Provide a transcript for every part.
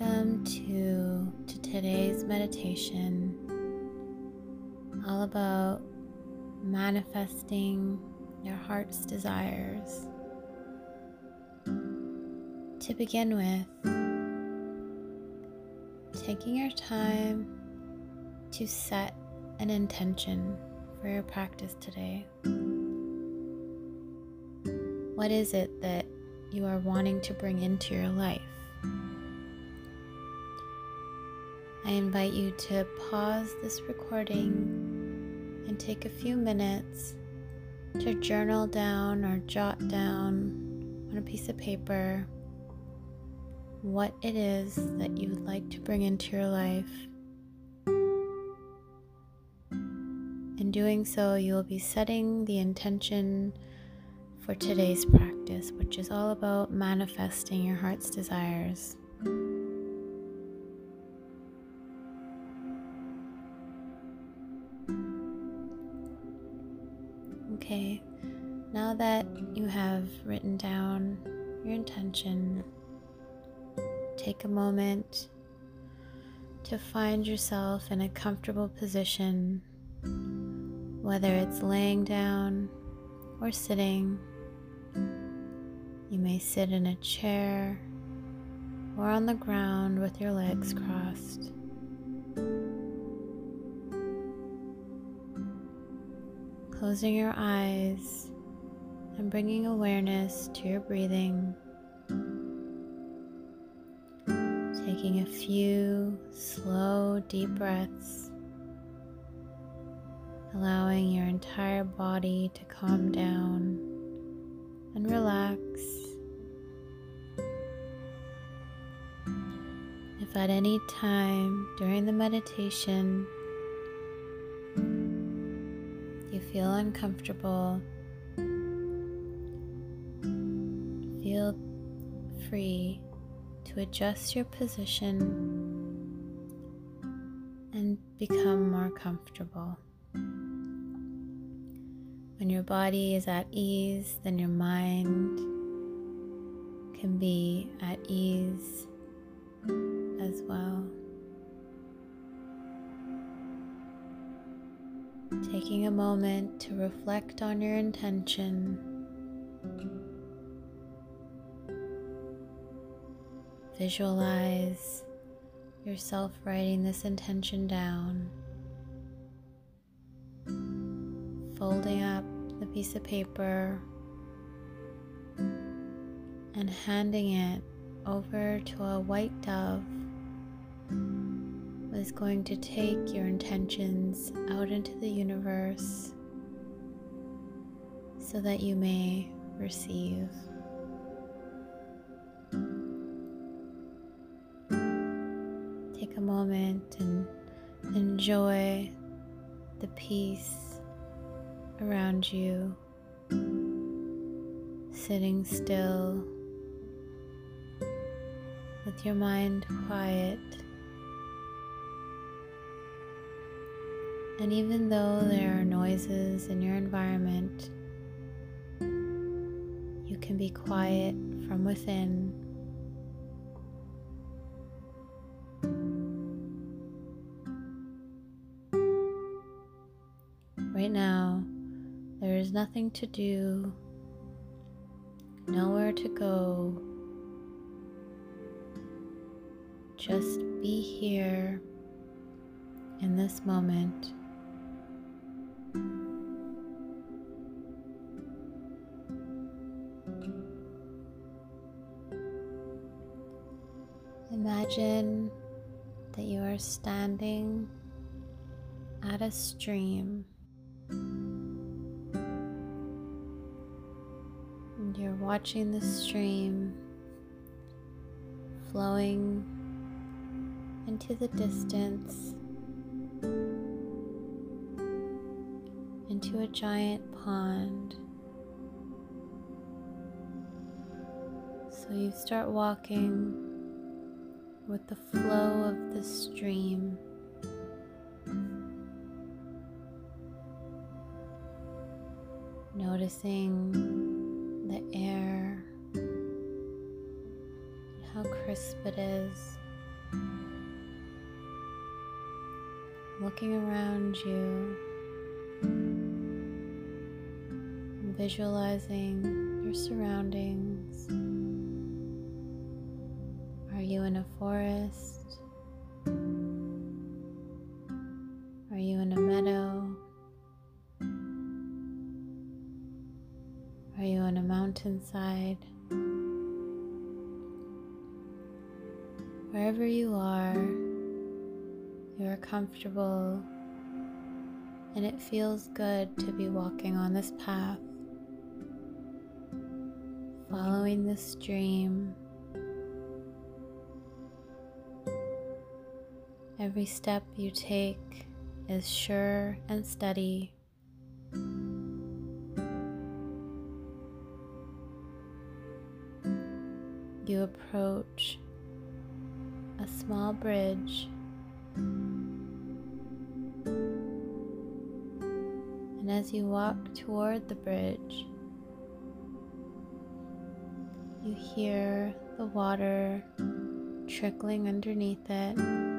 Welcome to, to today's meditation, all about manifesting your heart's desires. To begin with, taking your time to set an intention for your practice today. What is it that you are wanting to bring into your life? I invite you to pause this recording and take a few minutes to journal down or jot down on a piece of paper what it is that you would like to bring into your life. In doing so, you will be setting the intention for today's practice, which is all about manifesting your heart's desires. Okay, now that you have written down your intention, take a moment to find yourself in a comfortable position, whether it's laying down or sitting. You may sit in a chair or on the ground with your legs crossed. Closing your eyes and bringing awareness to your breathing. Taking a few slow, deep breaths, allowing your entire body to calm down and relax. If at any time during the meditation feel uncomfortable, feel free to adjust your position and become more comfortable. When your body is at ease, then your mind can be at ease as well. Taking a moment to reflect on your intention. Visualize yourself writing this intention down, folding up the piece of paper, and handing it over to a white dove is going to take your intentions out into the universe so that you may receive. Take a moment and enjoy the peace around you, sitting still with your mind quiet. And even though there are noises in your environment, you can be quiet from within. Right now, there is nothing to do, nowhere to go. Just be here in this moment. Imagine that you are standing at a stream and you're watching the stream flowing into the distance into a giant pond. So you start walking with the flow of the stream. Noticing the air how crisp it is. looking around you, visualizing your surroundings. Are you in a forest? Are you in a meadow? Are you on a mountainside? Wherever you are, you are comfortable and it feels good to be walking on this path, following the stream. Every step you take is sure and steady. You approach a small bridge and as you walk toward the bridge, you hear the water trickling underneath it.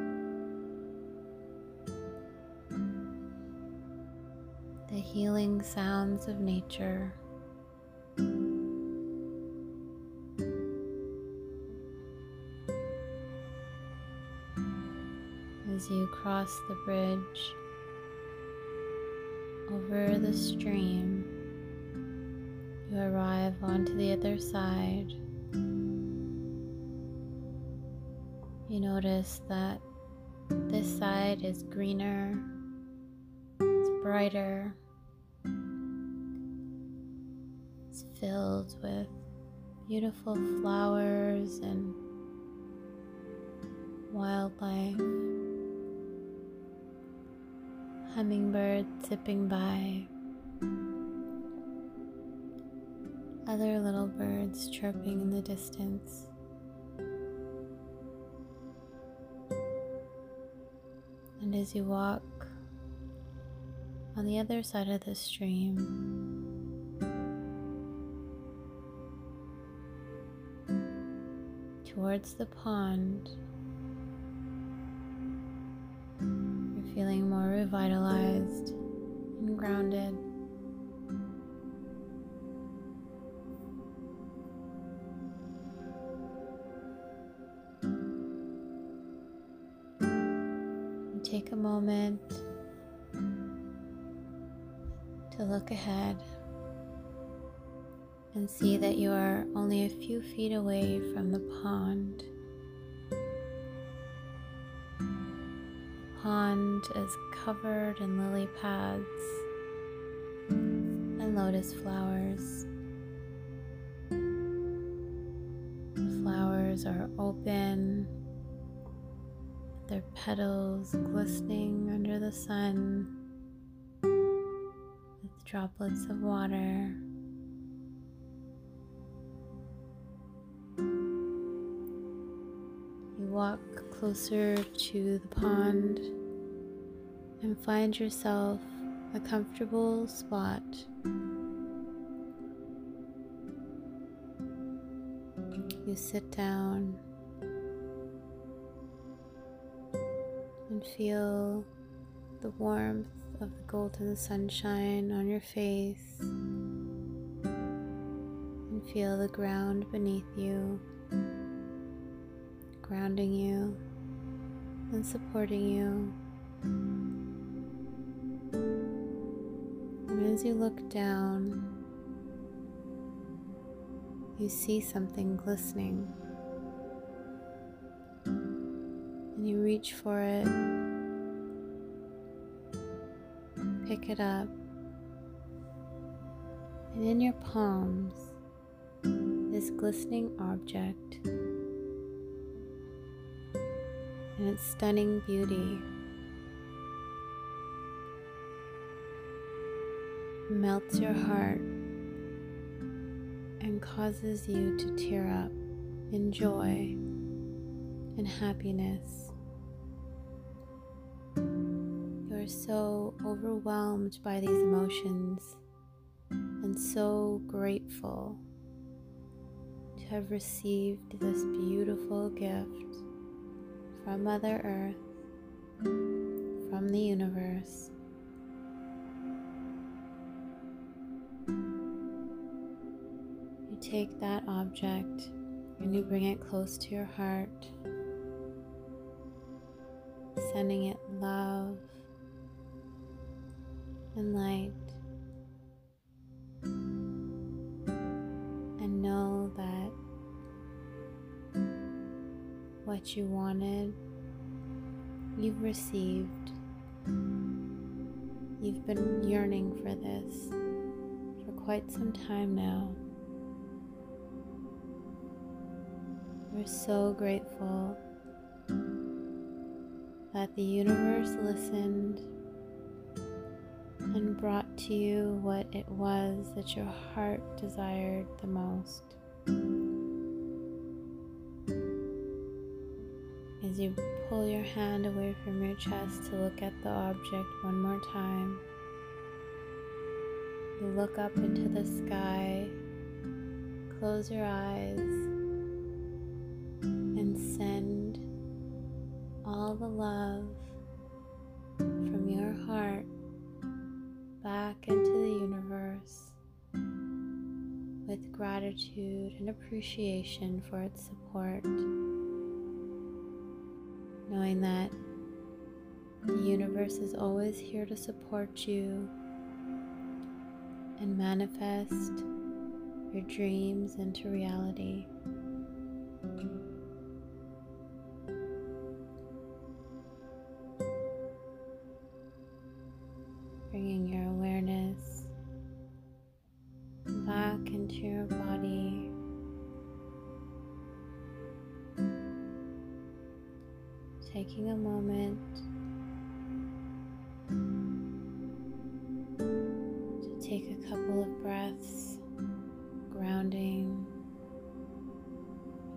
Healing sounds of nature. As you cross the bridge, over the stream, you arrive onto the other side. You notice that this side is greener, it's brighter, filled with beautiful flowers and wildlife hummingbirds zipping by, other little birds chirping in the distance. And as you walk on the other side of the stream, towards the pond, You're feeling more revitalized and grounded. Take a moment to look ahead and see that you are only a few feet away from the pond. pond is covered in lily pads and lotus flowers. The flowers are open, their petals glistening under the sun with droplets of water. Walk closer to the pond and find yourself a comfortable spot. You sit down and feel the warmth of the golden sunshine on your face and feel the ground beneath you, grounding you and supporting you. And as you look down, you see something glistening. And you reach for it, pick it up, and in your palms, this glistening object and its stunning beauty melts your heart and causes you to tear up in joy and happiness. You are so overwhelmed by these emotions and so grateful to have received this beautiful gift from Mother Earth, from the universe. You take that object and you bring it close to your heart, sending it love and light. What you wanted, you've received. You've been yearning for this for quite some time now. We're so grateful that the universe listened and brought to you what it was that your heart desired the most. You pull your hand away from your chest to look at the object one more time, you look up into the sky, close your eyes, and send all the love from your heart back into the universe with gratitude and appreciation for its support that the universe is always here to support you and manifest your dreams into reality. Take a couple of breaths, grounding,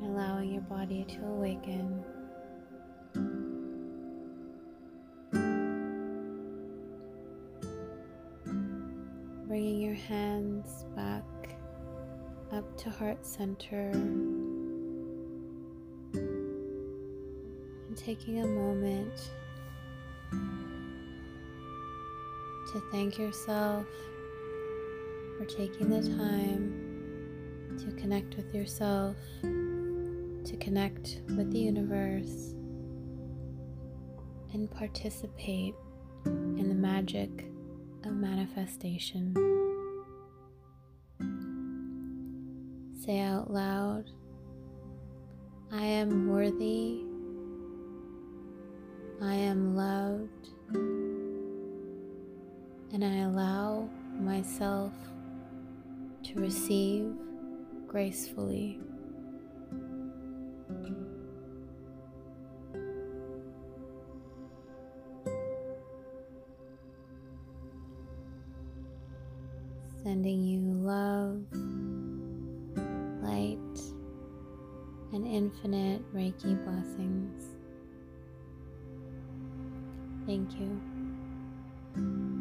and allowing your body to awaken. Bringing your hands back up to heart center. and taking a moment to thank yourself for taking the time to connect with yourself, to connect with the universe, and participate in the magic of manifestation. Say out loud, I am worthy I am loved and I allow myself to receive gracefully. Sending you love, light, and infinite Reiki blessings. Thank you.